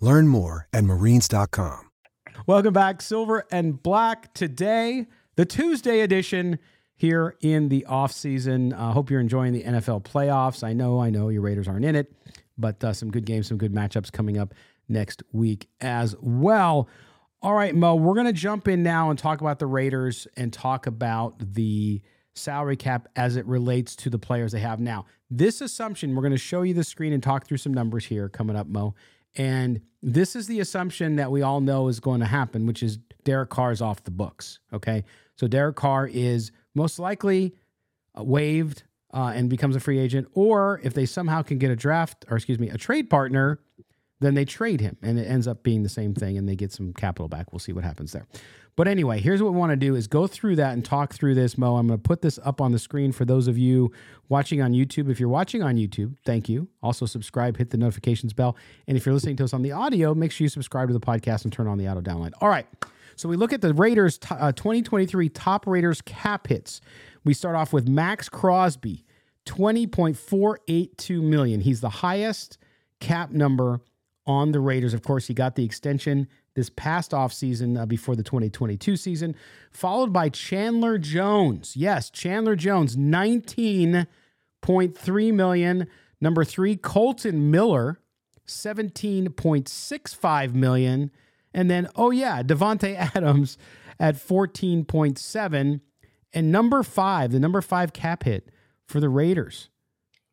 Learn more at marines.com. Welcome back, Silver and Black. Today, the Tuesday edition here in the off season. I uh, hope you're enjoying the NFL playoffs. I know, I know your Raiders aren't in it, but uh, some good games, some good matchups coming up next week as well. All right, Mo, we're going to jump in now and talk about the Raiders and talk about the salary cap as it relates to the players they have now. This assumption, we're going to show you the screen and talk through some numbers here coming up, Mo. And this is the assumption that we all know is going to happen, which is Derek Carr is off the books. Okay. So Derek Carr is most likely uh, waived uh, and becomes a free agent. Or if they somehow can get a draft, or excuse me, a trade partner, then they trade him and it ends up being the same thing and they get some capital back. We'll see what happens there. But anyway, here's what we want to do is go through that and talk through this, Mo. I'm going to put this up on the screen for those of you watching on YouTube. If you're watching on YouTube, thank you. Also subscribe, hit the notifications bell. And if you're listening to us on the audio, make sure you subscribe to the podcast and turn on the auto download. All right. So we look at the Raiders uh, 2023 top Raiders cap hits. We start off with Maxx Crosby, 20.482 million. He's the highest cap number on the Raiders. Of course, he got the extension this past offseason uh, before the 2022 season, followed by Chandler Jones. Yes, Chandler Jones, 19.3 million. Number three, Kolton Miller, 17.65 million. And then, oh yeah, Davante Adams at 14.7. And number five, the number five cap hit for the Raiders.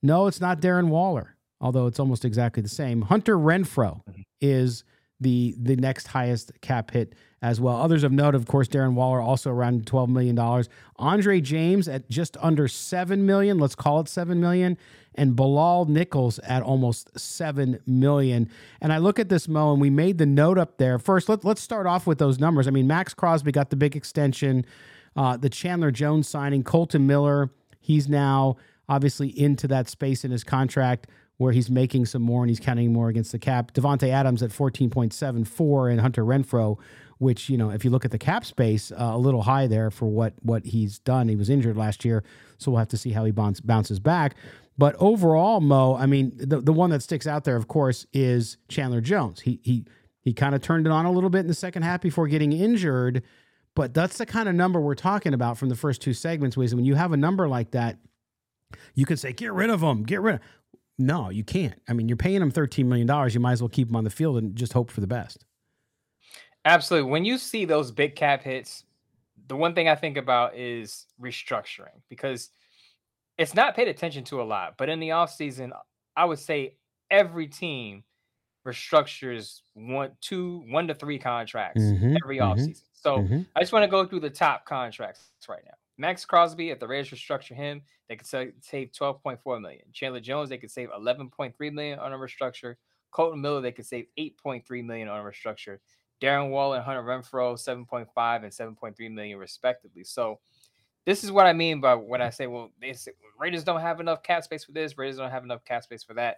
No, it's not Darren Waller although it's almost exactly the same. Hunter Renfrow mm-hmm. is the the next highest cap hit as well. Others of note, of course, Darren Waller also around twelve million dollars. Andre James at just under seven million. Let's call it seven million. And Bilal Nichols at almost seven million. And I look at this Mo, and we made the note up there. First, let, let's start off with those numbers. I mean, Maxx Crosby got the big extension. Uh, the Chandler Jones signing, Kolton Miller, he's now obviously into that space in his contract where he's making some more and he's counting more against the cap. Davante Adams at 14.74 and Hunter Renfrow, which, you know, if you look at the cap space, uh, a little high there for what what he's done. He was injured last year, so we'll have to see how he bounce, bounces back. But overall, Mo, I mean, the, the one that sticks out there, of course, is Chandler Jones. He he he kind of turned it on a little bit in the second half before getting injured. But that's the kind of number we're talking about from the first two segments. When you have a number like that, you can say, get rid of him, get rid of. No, you can't. I mean, you're paying him $13 million. You might as well keep him on the field and just hope for the best. Absolutely. When you see those big cap hits, the one thing I think about is restructuring because it's not paid attention to a lot. But in the offseason, I would say every team restructures one, two, one to three contracts mm-hmm, every mm-hmm, offseason. So mm-hmm. I just want to go through the top contracts right now. Maxx Crosby, if the Raiders restructure him, they could save 12.4 million. Chandler Jones, they could save 11.3 million on a restructure. Kolton Miller, they could save 8.3 million on a restructure. Darren Wall and Hunter Renfrow, 7.5 and 7.3 million respectively. So this is what I mean by when I say, well, they say, Raiders don't have enough cap space for this, Raiders don't have enough cap space for that.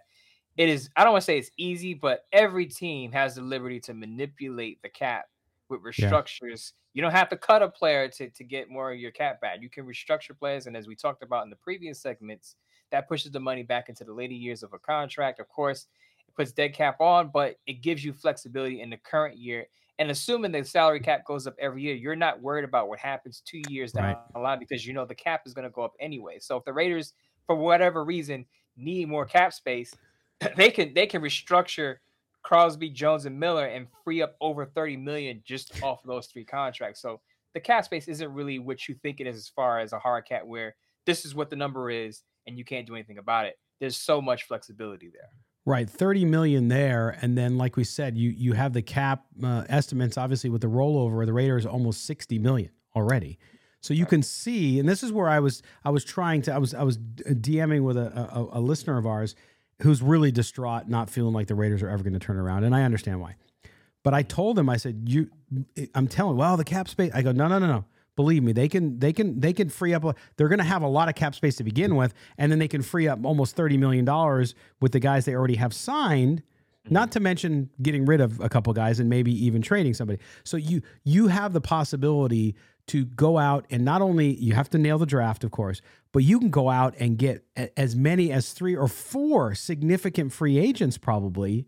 It is, I don't want to say it's easy, but every team has the liberty to manipulate the cap with restructures. Yeah. You don't have to cut a player to, to get more of your cap back. You can restructure players. And as we talked about in the previous segments, that pushes the money back into the later years of a contract. Of course, it puts dead cap on, but it gives you flexibility in the current year. And assuming the salary cap goes up every year, you're not worried about what happens two years down right. the line because you know the cap is going to go up anyway. So if the Raiders, for whatever reason, need more cap space, they can they can restructure Crosby, Jones, and Miller and free up over 30 million just off those three contracts. So the cap space isn't really what you think it is as far as a hard cap where this is what the number is and you can't do anything about it. There's so much flexibility there. Right, 30 million there and then like we said you you have the cap uh, estimates obviously with the rollover the Raiders almost 60 million already. So you can see and this is where I was I was trying to I was I was DMing with a, a, a listener of ours who's really distraught not feeling like the Raiders are ever going to turn around and I understand why. But I told him I said you I'm telling well the cap space I go no no no no Believe me, they can they can they can free up. They're going to have a lot of cap space to begin with, and then they can free up almost thirty million dollars with the guys they already have signed. Mm-hmm. Not to mention getting rid of a couple guys and maybe even trading somebody. So you you have the possibility to go out and not only you have to nail the draft, of course, but you can go out and get as many as three or four significant free agents probably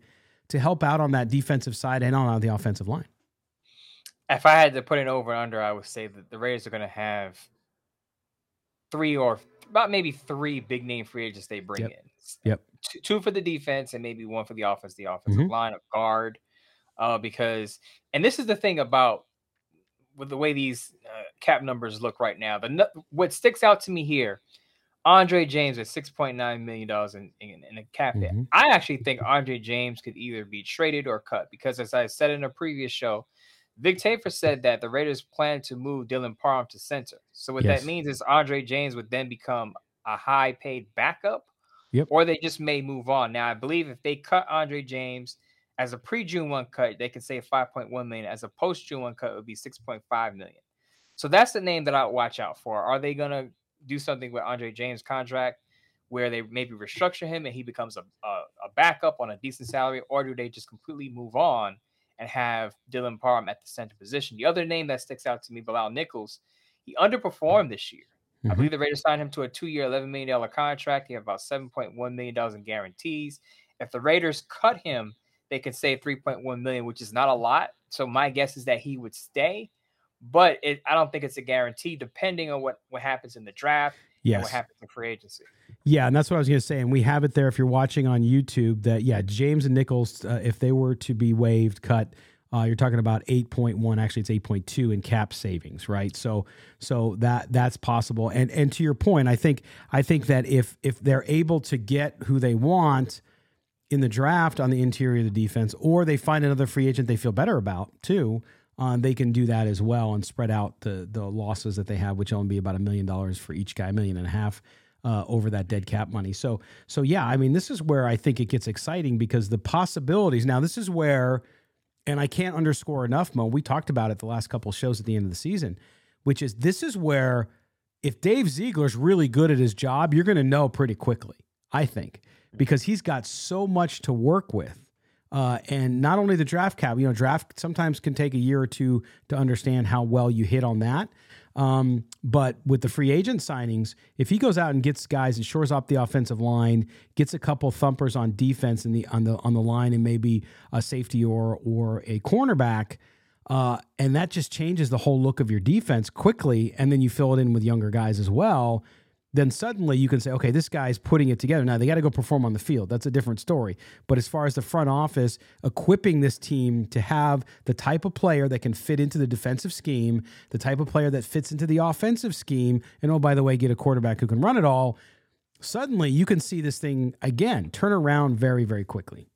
to help out on that defensive side and on the offensive line if I had to put an over and under, I would say that the Raiders are going to have three or about maybe three big name free agents they bring yep. in. Yep. Two, two, for the defense and maybe one for the offense, the offensive mm-hmm. line, of guard. Uh, because, and this is the thing about with the way these uh, cap numbers look right now. The what sticks out to me here, Andre James at six point nine million dollars in, in, in a cap hit. Mm-hmm. I actually think Andre James could either be traded or cut because, as I said in a previous show, Vic Tafur said that the Raiders plan to move Dylan Parham to center. So what yes. that means is Andre James would then become a high paid backup. Yep. Or they just may move on. Now I believe if they cut Andre James as a pre-June one cut, they can save 5.1 million. As a post-June one cut, it would be 6.5 million. So that's the name that I would watch out for. Are they gonna do something with Andre James' contract where they maybe restructure him and he becomes a, a, a backup on a decent salary, or do they just completely move on? and have Dylan Parham at the center position. The other name that sticks out to me, Bilal Nichols, he underperformed this year. Mm-hmm. I believe the Raiders signed him to a two-year, $11 million contract. He had about $7.1 million in guarantees. If the Raiders cut him, they could save 3.1 million, which is not a lot. So my guess is that he would stay, but it, I don't think it's a guarantee, depending on what what happens in the draft. Yes. what happens in free agency. Yeah, and that's what I was going to say. And we have it there if you're watching on YouTube that, yeah, James and Nichols, uh, if they were to be waived, cut, uh, you're talking about 8.1 actually it's 8.2 in cap savings right so so that that's possible and and to your point i think i think that if if they're able to get who they want in the draft on the interior of the defense or they find another free agent they feel better about too um, they can do that as well and spread out the the losses that they have which will be about a million dollars for each guy a million and a half uh, over that dead cap money. So so yeah, I mean this is where I think it gets exciting because the possibilities. Now this is where, and I can't underscore enough, Mo. We talked about it the last couple shows at the end of the season, which is this is where if Dave Ziegler's really good at his job, you're going to know pretty quickly. I think because he's got so much to work with. Uh, and not only the draft cap, you know, draft sometimes can take a year or two to understand how well you hit on that. Um, but with the free agent signings, if he goes out and gets guys and shores up the offensive line, gets a couple thumpers on defense in the on the on the line, and maybe a safety or or a cornerback, uh, and that just changes the whole look of your defense quickly. And then you fill it in with younger guys as well then suddenly you can say, okay, this guy's putting it together. Now they got to go perform on the field. That's a different story. But as far as the front office equipping this team to have the type of player that can fit into the defensive scheme, the type of player that fits into the offensive scheme, and oh, by the way, get a quarterback who can run it all, suddenly you can see this thing again turn around very, very quickly.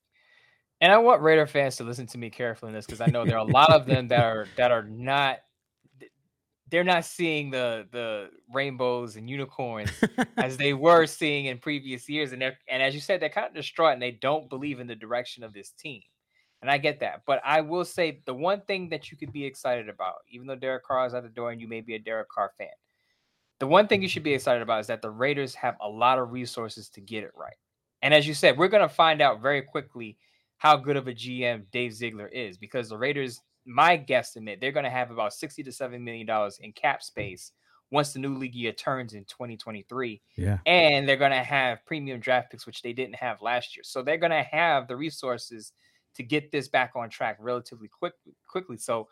And I want Raider fans to listen to me carefully in this because I know there are a lot of them that are that are not they're not seeing the the rainbows and unicorns as they were seeing in previous years and they're and as you said they're kind of distraught and they don't believe in the direction of this team and i get that but i will say the one thing that you could be excited about even though derek carr is at the door and you may be a derek carr fan the one thing you should be excited about is that the raiders have a lot of resources to get it right and as you said we're going to find out very quickly how good of a gm dave ziegler is because the raiders my guesstimate, they're going to have about 60 to 7 million dollars in cap space once the new league year turns in 2023. Yeah. And they're going to have premium draft picks, which they didn't have last year. So they're going to have the resources to get this back on track relatively quick, quickly. So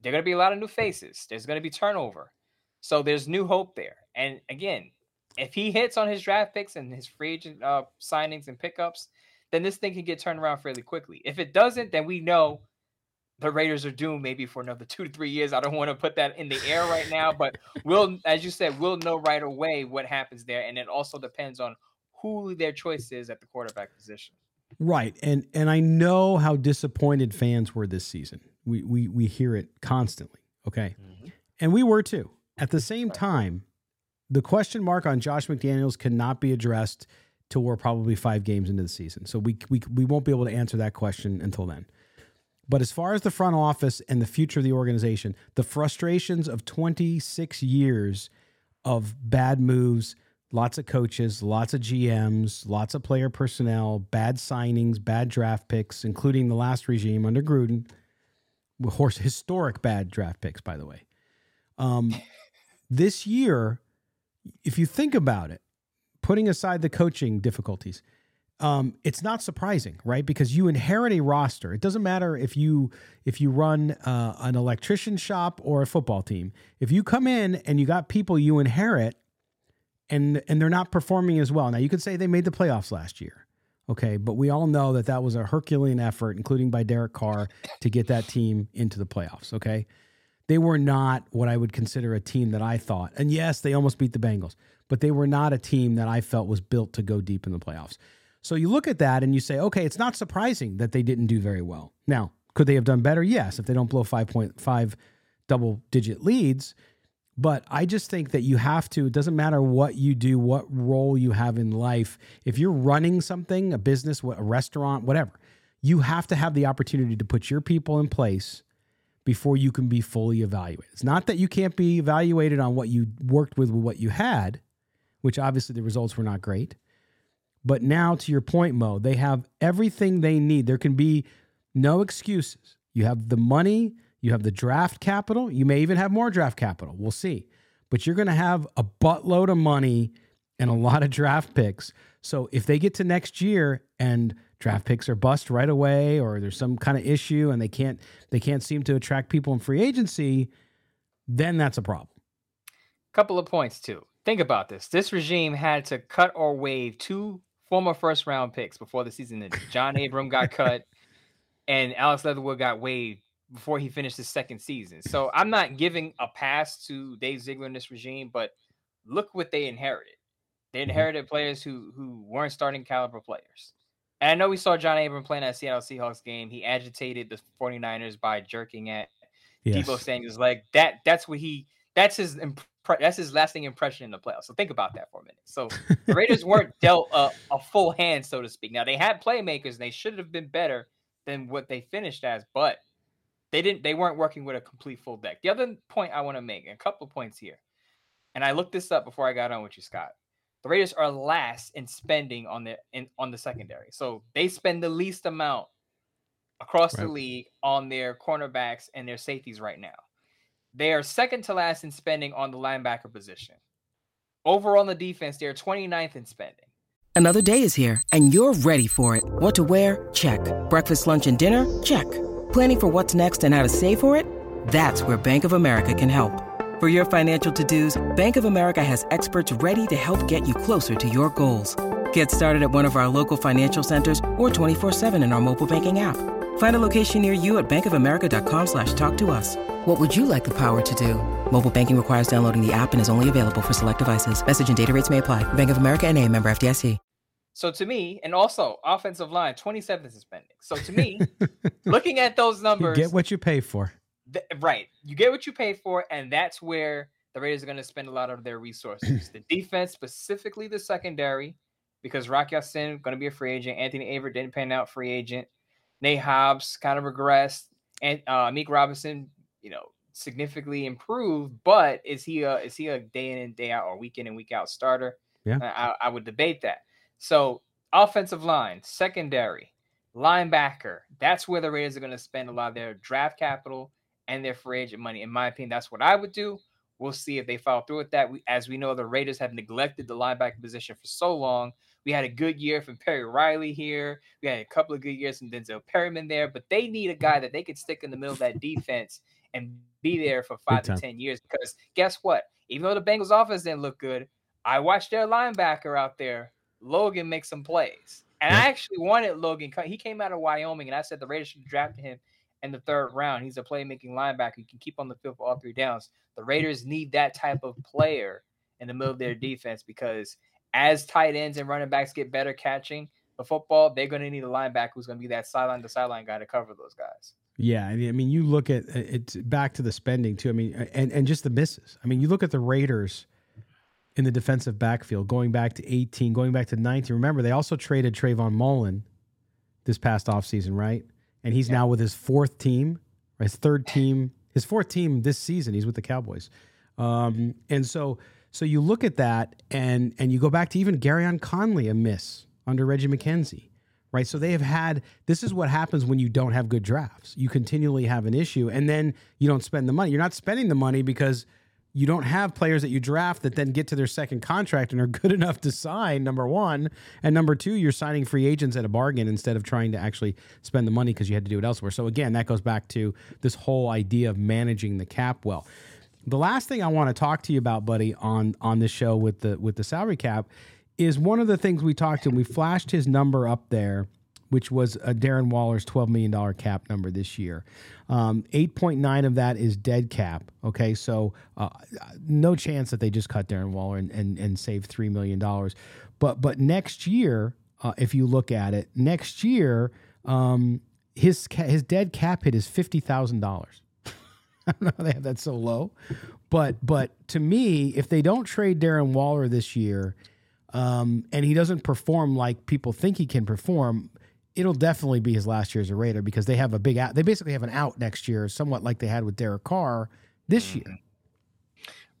there are going to be a lot of new faces. There's going to be turnover. So there's new hope there. And again, if he hits on his draft picks and his free agent uh, signings and pickups, then this thing can get turned around fairly quickly. If it doesn't, then we know the Raiders are doomed maybe for another two to three years. I don't want to put that in the air right now, but we'll, as you said, we'll know right away what happens there. And it also depends on who their choice is at the quarterback position. Right. And and I know how disappointed fans were this season. We we we hear it constantly. Okay. Mm-hmm. And we were too. At the same time, the question mark on Josh McDaniels cannot be addressed till we're probably five games into the season. So we we we won't be able to answer that question until then. But as far as the front office and the future of the organization, the frustrations of 26 years of bad moves, lots of coaches, lots of GMs, lots of player personnel, bad signings, bad draft picks, including the last regime under Gruden, horse historic bad draft picks, by the way. Um, this year, if you think about it, putting aside the coaching difficulties, um, it's not surprising, right? Because you inherit a roster. It doesn't matter if you if you run uh, an electrician shop or a football team. If you come in and you got people you inherit, and and they're not performing as well. Now you could say they made the playoffs last year, okay, but we all know that that was a Herculean effort, including by Derek Carr, to get that team into the playoffs. Okay, they were not what I would consider a team that I thought. And yes, they almost beat the Bengals, but they were not a team that I felt was built to go deep in the playoffs. So you look at that and you say, okay, it's not surprising that they didn't do very well. Now, could they have done better? Yes, if they don't blow 5.5 double digit leads. But I just think that you have to, it doesn't matter what you do, what role you have in life. If you're running something, a business, a restaurant, whatever, you have to have the opportunity to put your people in place before you can be fully evaluated. It's not that you can't be evaluated on what you worked with, with what you had, which obviously the results were not great. But now, to your point, Mo, they have everything they need. There can be no excuses. You have the money, you have the draft capital, you may even have more draft capital. We'll see. But you're going to have a buttload of money and a lot of draft picks. So if they get to next year and draft picks are bust right away or there's some kind of issue and they can't they can't seem to attract people in free agency, then that's a problem. Couple of points too. Think about this. This regime had to cut or waive two former first round picks before the season ended. John Abram got cut and Alex Leatherwood got waived before he finished his second season. So I'm not giving a pass to Dave Ziegler in this regime, but look what they inherited. They mm-hmm. inherited players who who weren't starting caliber players. And I know we saw John Abram playing that Seattle Seahawks game. He agitated the 49ers by jerking at yes. Deebo Samuel's leg. That that's what he that's his impre- that's his lasting impression in the playoffs. So think about that for a minute. So the Raiders weren't dealt a, a full hand, so to speak. Now they had playmakers and they should have been better than what they finished as, but they didn't they weren't working with a complete full deck. The other point I want to make, a couple of points here, and I looked this up before I got on with you, Scott. The Raiders are last in spending on the in, on the secondary. So they spend the least amount across right. the league on their cornerbacks and their safeties right now. They are second to last in spending on the linebacker position. Over on the defense, they're 29th in spending. Another day is here and you're ready for it. What to wear? Check. Breakfast, lunch, and dinner? Check. Planning for what's next and how to save for it? That's where Bank of America can help. For your financial to-dos, Bank of America has experts ready to help get you closer to your goals. Get started at one of our local financial centers or 24-7 in our mobile banking app. Find a location near you at bankofamerica.com slash talk to us. What would you like the power to do? Mobile banking requires downloading the app and is only available for select devices. Message and data rates may apply. Bank of America and a member FDIC. So to me, and also offensive line, 27th in spending. So to me, looking at those numbers. You get what you pay for. Th- right. You get what you pay for, and that's where the Raiders are going to spend a lot of their resources. the defense, specifically the secondary, because Rock Ya-Sin going to be a free agent. Anthony Averett didn't pan out free agent. Nate Hobbs kind of regressed. And uh, Meek Robinson, you know, significantly improved, but is he a is he a day in and day out or week in and week out starter? Yeah, I, I would debate that. So offensive line, secondary, linebacker. That's where the Raiders are going to spend a lot of their draft capital and their free agent money. In my opinion, that's what I would do. We'll see if they follow through with that. We, as we know, the Raiders have neglected the linebacker position for so long. We had a good year from Perry Riley here. We had a couple of good years from Denzel Perryman there, but they need a guy that they could stick in the middle of that defense and be mm-hmm. there for five to ten years. Because guess what? Even though the Bengals offense didn't look good, I watched their linebacker out there, Logan, make some plays. And I actually wanted Logan. He came out of Wyoming, and I said the Raiders should draft him in the third round. He's a playmaking linebacker. You can keep on the field for all three downs. The Raiders need that type of player in the middle of their defense because as tight ends and running backs get better catching the football, they're going to need a linebacker who's going to be that sideline to sideline guy to cover those guys. Yeah, I mean, you look at uh, it's back to the spending too. I mean, and and just the misses. I mean, you look at the Raiders in the defensive backfield going back to 18, going back to 19. Remember, they also traded Trayvon Mullen this past offseason, right? And he's yeah. now with his fourth team, his third team, his fourth team this season. He's with the Cowboys. Um, and so so you look at that and and you go back to even Gareon Conley, a miss under Reggie McKenzie. Right. So they have had this is what happens when you don't have good drafts. You continually have an issue and then you don't spend the money. You're not spending the money because you don't have players that you draft that then get to their second contract and are good enough to sign number one and number two you're signing free agents at a bargain instead of trying to actually spend the money because you had to do it elsewhere so again that goes back to this whole idea of managing the cap well the last thing i want to talk to you about buddy on on this show with the with the salary cap is one of the things we talked to and we flashed his number up there which was a Darren Waller's $12 million cap number this year. Um, 8.9 of that is dead cap. Okay, so uh, no chance that they just cut Darren Waller and, and, and save $3 million. But, but next year, uh, if you look at it, next year, um, his, his dead cap hit is $50,000. I don't know how they have that so low. But, but to me, if they don't trade Darren Waller this year, um, and he doesn't perform like people think he can perform, it'll definitely be his last year as a Raider because they have a big out. They basically have an out next year, somewhat like they had with Derek Carr this mm-hmm. year.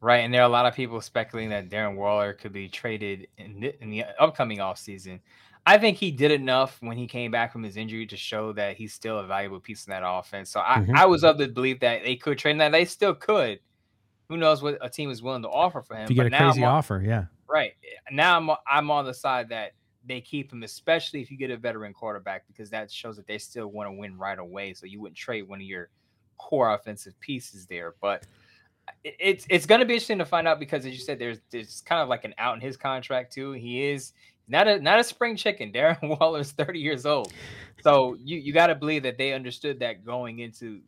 Right, and there are a lot of people speculating that Darren Waller could be traded in the, in the upcoming offseason. I think he did enough when he came back from his injury to show that he's still a valuable piece in that offense. So I, mm-hmm. I was of the belief that they could trade him. That they still could. Who knows what a team is willing to offer for him? If you get but a crazy on, offer, yeah. Right eh, now, I'm I'm on the side that they keep him, especially if you get a veteran quarterback, because that shows that they still want to win right away. So you wouldn't trade one of your core offensive pieces there. But uh, it's it's going to be interesting to find out because, as you said, there's there's kind of like an out in his contract too. He is not a not a spring chicken. Darren Waller is 30 years old, so you you got to believe that they understood that going into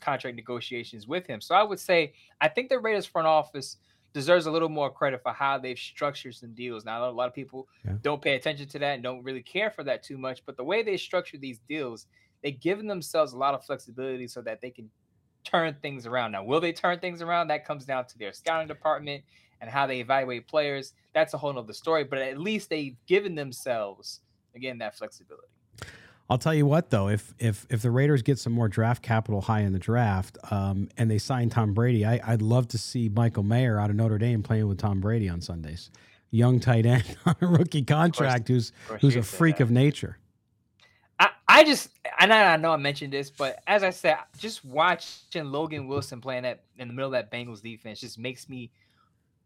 contract negotiations with him. So I would say I think the Raiders front office deserves a little more credit for how they've structured some deals. Now, a lot of people yeah. don't pay attention to that and don't really care for that too much, but the way they structure these deals, they've given themselves a lot of flexibility so that they can turn things around. Now, will they turn things around? That comes down to their scouting department and how they evaluate players. That's a whole nother story, but at least they've given themselves, again, that flexibility. I'll tell you what, though, if if if the Raiders get some more draft capital high in the draft, um, and they sign Tom Brady, I, would love to see Michael Mayer out of Notre Dame playing with Tom Brady on Sundays. Young tight end on a rookie contract, course, who's who's a freak of nature. I, I just I know I know I mentioned this, but as I said, just watching Logan Wilson playing that in the middle of that Bengals defense just makes me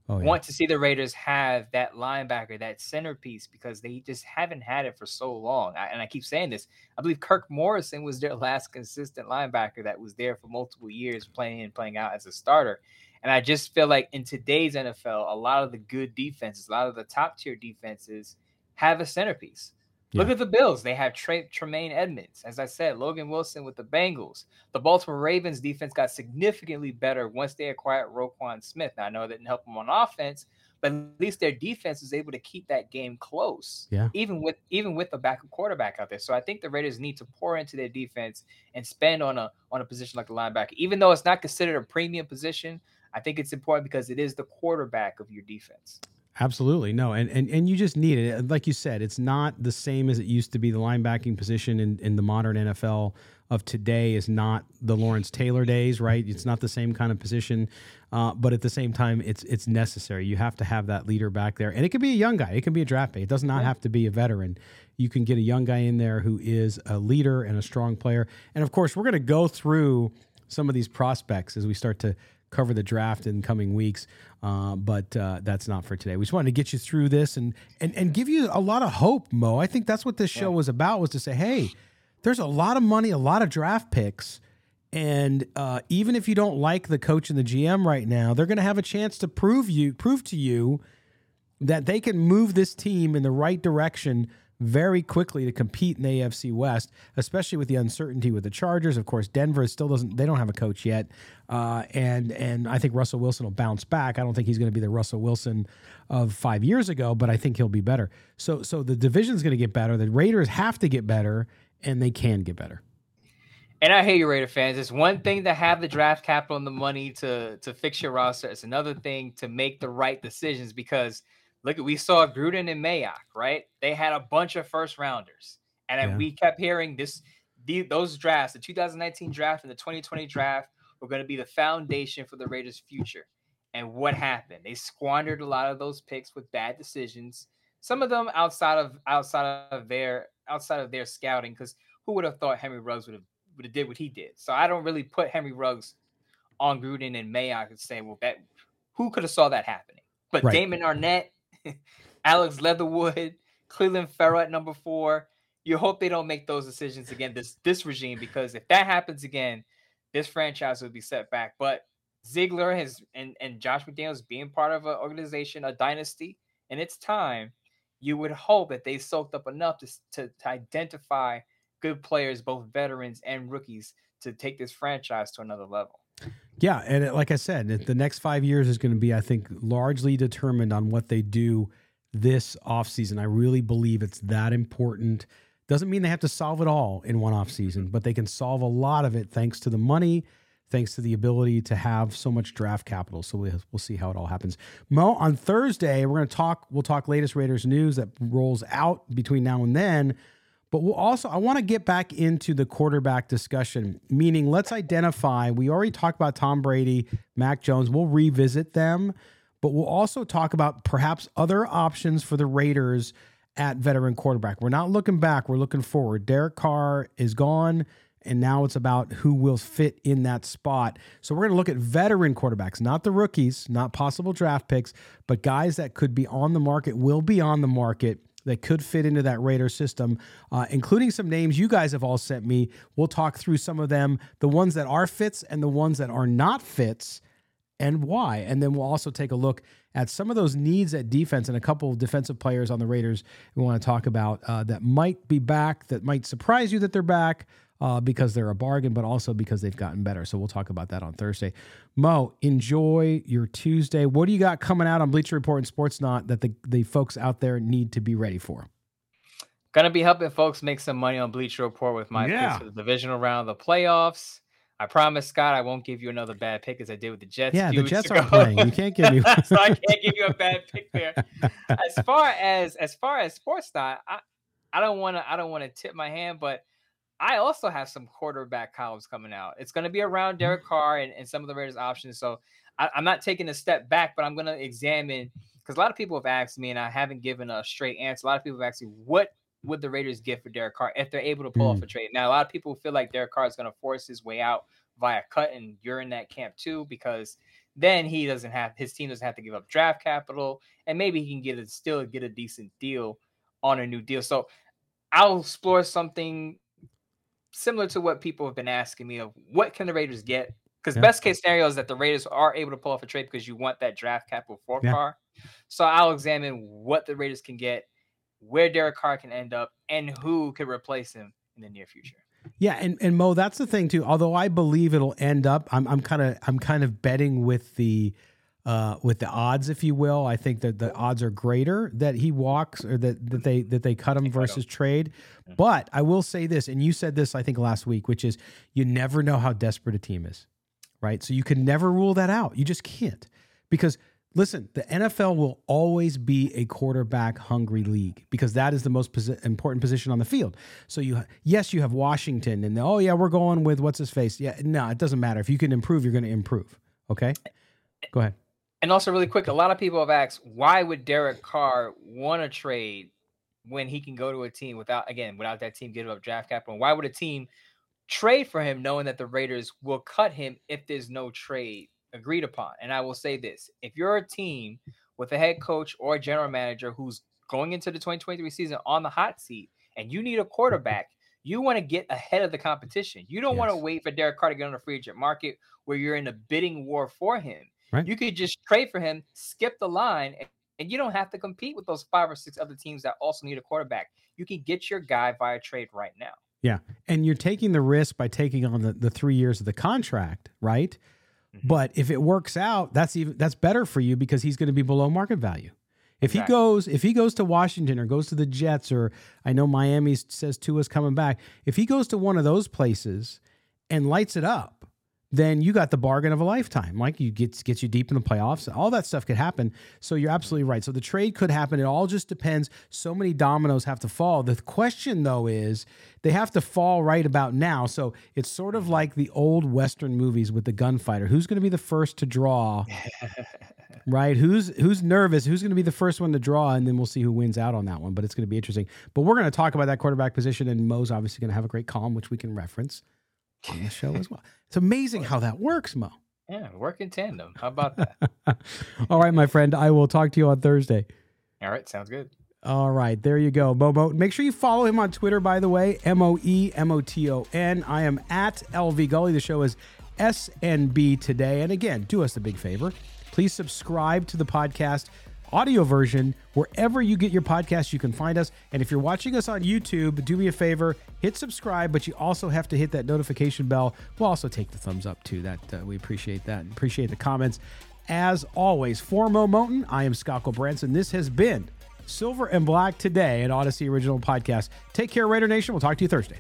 oh, yeah. want to see the Raiders have that linebacker, that centerpiece, because they just haven't had it for so long. I, and I keep saying this. I believe Kirk Morrison was their last consistent linebacker that was there for multiple years, playing and playing out as a starter. And I just feel like in today's NFL, a lot of the good defenses, a lot of the top tier defenses have a centerpiece. Yeah. Look at the Bills. They have Trey, Tremaine Edmunds. As I said, Logan Wilson with the Bengals. The Baltimore Ravens defense got significantly better once they acquired Roquan Smith. Now, I know that didn't help them on offense, but at least their defense was able to keep that game close. Yeah. Even with even with a backup quarterback out there. So I think the Raiders need to pour into their defense and spend on a on a position like the linebacker. Even though it's not considered a premium position, I think it's important because it is the quarterback of your defense. Absolutely. No, and, and and you just need it. Like you said, it's not the same as it used to be. The linebacking position in, in the modern NFL of today is not the Lawrence Taylor days, right? It's not the same kind of position. Uh, but at the same time, it's it's necessary. You have to have that leader back there. And it could be a young guy, it can be a draft pick. It does not have to be a veteran. You can get a young guy in there who is a leader and a strong player. And of course, we're gonna go through some of these prospects as we start to cover the draft in coming weeks. Uh, but uh, that's not for today. We just wanted to get you through this and and and give you a lot of hope, Mo. I think that's what this show was about. Was to say, hey, there's a lot of money, a lot of draft picks. And uh, even if you don't like the coach and the GM right now, they're going to have a chance to prove you prove to you that they can move this team in the right direction very quickly to compete in the AFC West, especially with the uncertainty with the Chargers. Of course, Denver still doesn't; they don't have a coach yet, uh, and and I think Russell Wilson will bounce back. I don't think he's going to be the Russell Wilson of five years ago, but I think he'll be better. So so the division is going to get better. The Raiders have to get better, and they can get better. And I hate you, Raider fans. It's one thing to have the draft capital and the money to to fix your roster. It's another thing to make the right decisions because look, we saw Gruden and Mayock, right? They had a bunch of first rounders, and yeah. we kept hearing this. The, those drafts, the 2019 draft and the 2020 draft, were going to be the foundation for the Raiders' future. And what happened? They squandered a lot of those picks with bad decisions. Some of them outside of outside of their outside of their scouting, because who would have thought Henry Ruggs would have would have did what he did? So I don't really put Henry Ruggs on Gruden and Mayock and say, well, that who could have saw that happening? But right. Damon Arnette Alex Leatherwood, Clelin Ferrell at number four. You hope they don't make those decisions again this this regime because if that happens again, this franchise will be set back. But Ziegler has and, and Josh McDaniels being part of an organization, a dynasty, and it's time. You would hope that they soaked up enough to, to, to identify good players, both veterans and rookies, to take this franchise to another level. Yeah, and it, like I said, the next five years is going to be, I think, largely determined on what they do this offseason. I really believe it's that important. Doesn't mean they have to solve it all in one offseason, but they can solve a lot of it thanks to the money, thanks to the ability to have so much draft capital. So we'll, we'll see how it all happens. Mo, on Thursday, we're going to talk, we'll talk latest Raiders news that rolls out between now and then. But we'll also, I want to get back into the quarterback discussion, meaning let's identify. We already talked about Tom Brady, Mac Jones. We'll revisit them, but we'll also talk about perhaps other options for the Raiders at veteran quarterback. We're not looking back, we're looking forward. Derek Carr is gone, and now it's about who will fit in that spot. So we're going to look at veteran quarterbacks, not the rookies, not possible draft picks, but guys that could be on the market, will be on the market that could fit into that Raider system, uh, including some names you guys have all sent me. We'll talk through some of them, the ones that are fits and the ones that are not fits, and why. And then we'll also take a look at some of those needs at defense and a couple of defensive players on the Raiders we want to talk about uh, that might be back, that might surprise you that they're back uh, because they're a bargain, but also because they've gotten better. So we'll talk about that on Thursday. Mo, enjoy your Tuesday. What do you got coming out on Bleacher Report and Sportsnaut that the, the folks out there need to be ready for? Gonna be helping folks make some money on Bleacher Report with my yeah. picks for the divisional round of the playoffs. I promise, Scott, I won't give you another bad pick as I did with the Jets. Yeah, the Jets aren't playing. You can't give me. so I can't give you a bad pick there. as far as as far as Sportsnaut, I I don't want to I don't want to tip my hand, but I also have some quarterback columns coming out. It's going to be around mm-hmm. Derek Carr and, and some of the Raiders options. So I, am not taking a step back, but I'm going to examine because a lot of people have asked me, and I haven't given a straight answer. A lot of people have asked me, what would the Raiders get for Derek Carr if they're able to pull mm. off a trade? Now, a lot of people feel like Derek Carr is going to force his way out via cut, and you're in that camp too because then he doesn't have his team doesn't have to give up draft capital, and maybe he can get a still get a decent deal on a new deal. So I'll explore something similar to what people have been asking me of what can the Raiders get? Because yeah. best case scenario is that the Raiders are able to pull off a trade because you want that draft capital for yeah. Carr. So I'll examine what the Raiders can get, where Derek Carr can end up, and who could replace him in the near future. Yeah, and, and Mo, that's the thing too. Although I believe it'll end up, I'm I'm kind of I'm kind of betting with the uh, with the odds, if you will. I think that the odds are greater that he walks or that, that they that they cut him versus trade. Mm-hmm. But I will say this, and you said this I think last week, which is you never know how desperate a team is, right? So you can never rule that out. You just can't because listen, the NFL will always be a quarterback hungry league because that is the most posi- important position on the field. So you, yes, you have Washington, and oh yeah, we're going with what's his face. Yeah, no, it doesn't matter. If you can improve, you're going to improve. Okay, go ahead. And also, really quick, a lot of people have asked, why would Derek Carr want to trade when he can go to a team without, again, without that team giving up draft capital? Why would a team trade for him knowing that the Raiders will cut him if there's no trade agreed upon. And I will say this if you're a team with a head coach or a general manager who's going into the 2023 season on the hot seat and you need a quarterback, you want to get ahead of the competition. You don't yes. want to wait for Derek Carr to get on the free agent market where you're in a bidding war for him. Right. You could just trade for him, skip the line, and, you don't have to compete with those five or six other teams that also need a quarterback. You can get your guy via trade right now. Yeah. And you're taking the risk by taking on the, the three years of the contract, right? Mm-hmm. But if it works out, that's even that's better for you because he's going to be below market value. If exactly. he goes, if he goes to Washington or goes to the Jets, or I know Miami says Tua's coming back. If he goes to one of those places and lights it up, then you got the bargain of a lifetime. Like you get gets you deep in the playoffs. All that stuff could happen. So you're absolutely right. So the trade could happen. It all just depends. So many dominoes have to fall. The question though is they have to fall right about now. So it's sort of like the old Western movies with the gunfighter. Who's going to be the first to draw? right? Who's who's nervous? Who's going to be the first one to draw? And then we'll see who wins out on that one. But it's going to be interesting. But we're going to talk about that quarterback position, and Mo's obviously going to have a great column, which we can reference on the show as well. It's amazing how that works, Mo. Yeah, work in tandem. How about that? All right, my friend. I will talk to you on Thursday. All right, sounds good. All right, there you go, Momo. Make sure you follow him on Twitter, by the way, M O E M O T O N. I am at LV Gully. The show is SNB today. And again, do us a big favor. Please subscribe to the podcast audio version wherever you get your podcast you can find us. And if you're watching us on youtube do me a favor hit subscribe but you also have to hit that notification bell. We'll also take the thumbs up too. That uh, we appreciate that and appreciate the comments. As always for mo moton i am scott gulbransen this has been silver and black today at Odyssey original podcast. Take care raider nation. We'll talk to you thursday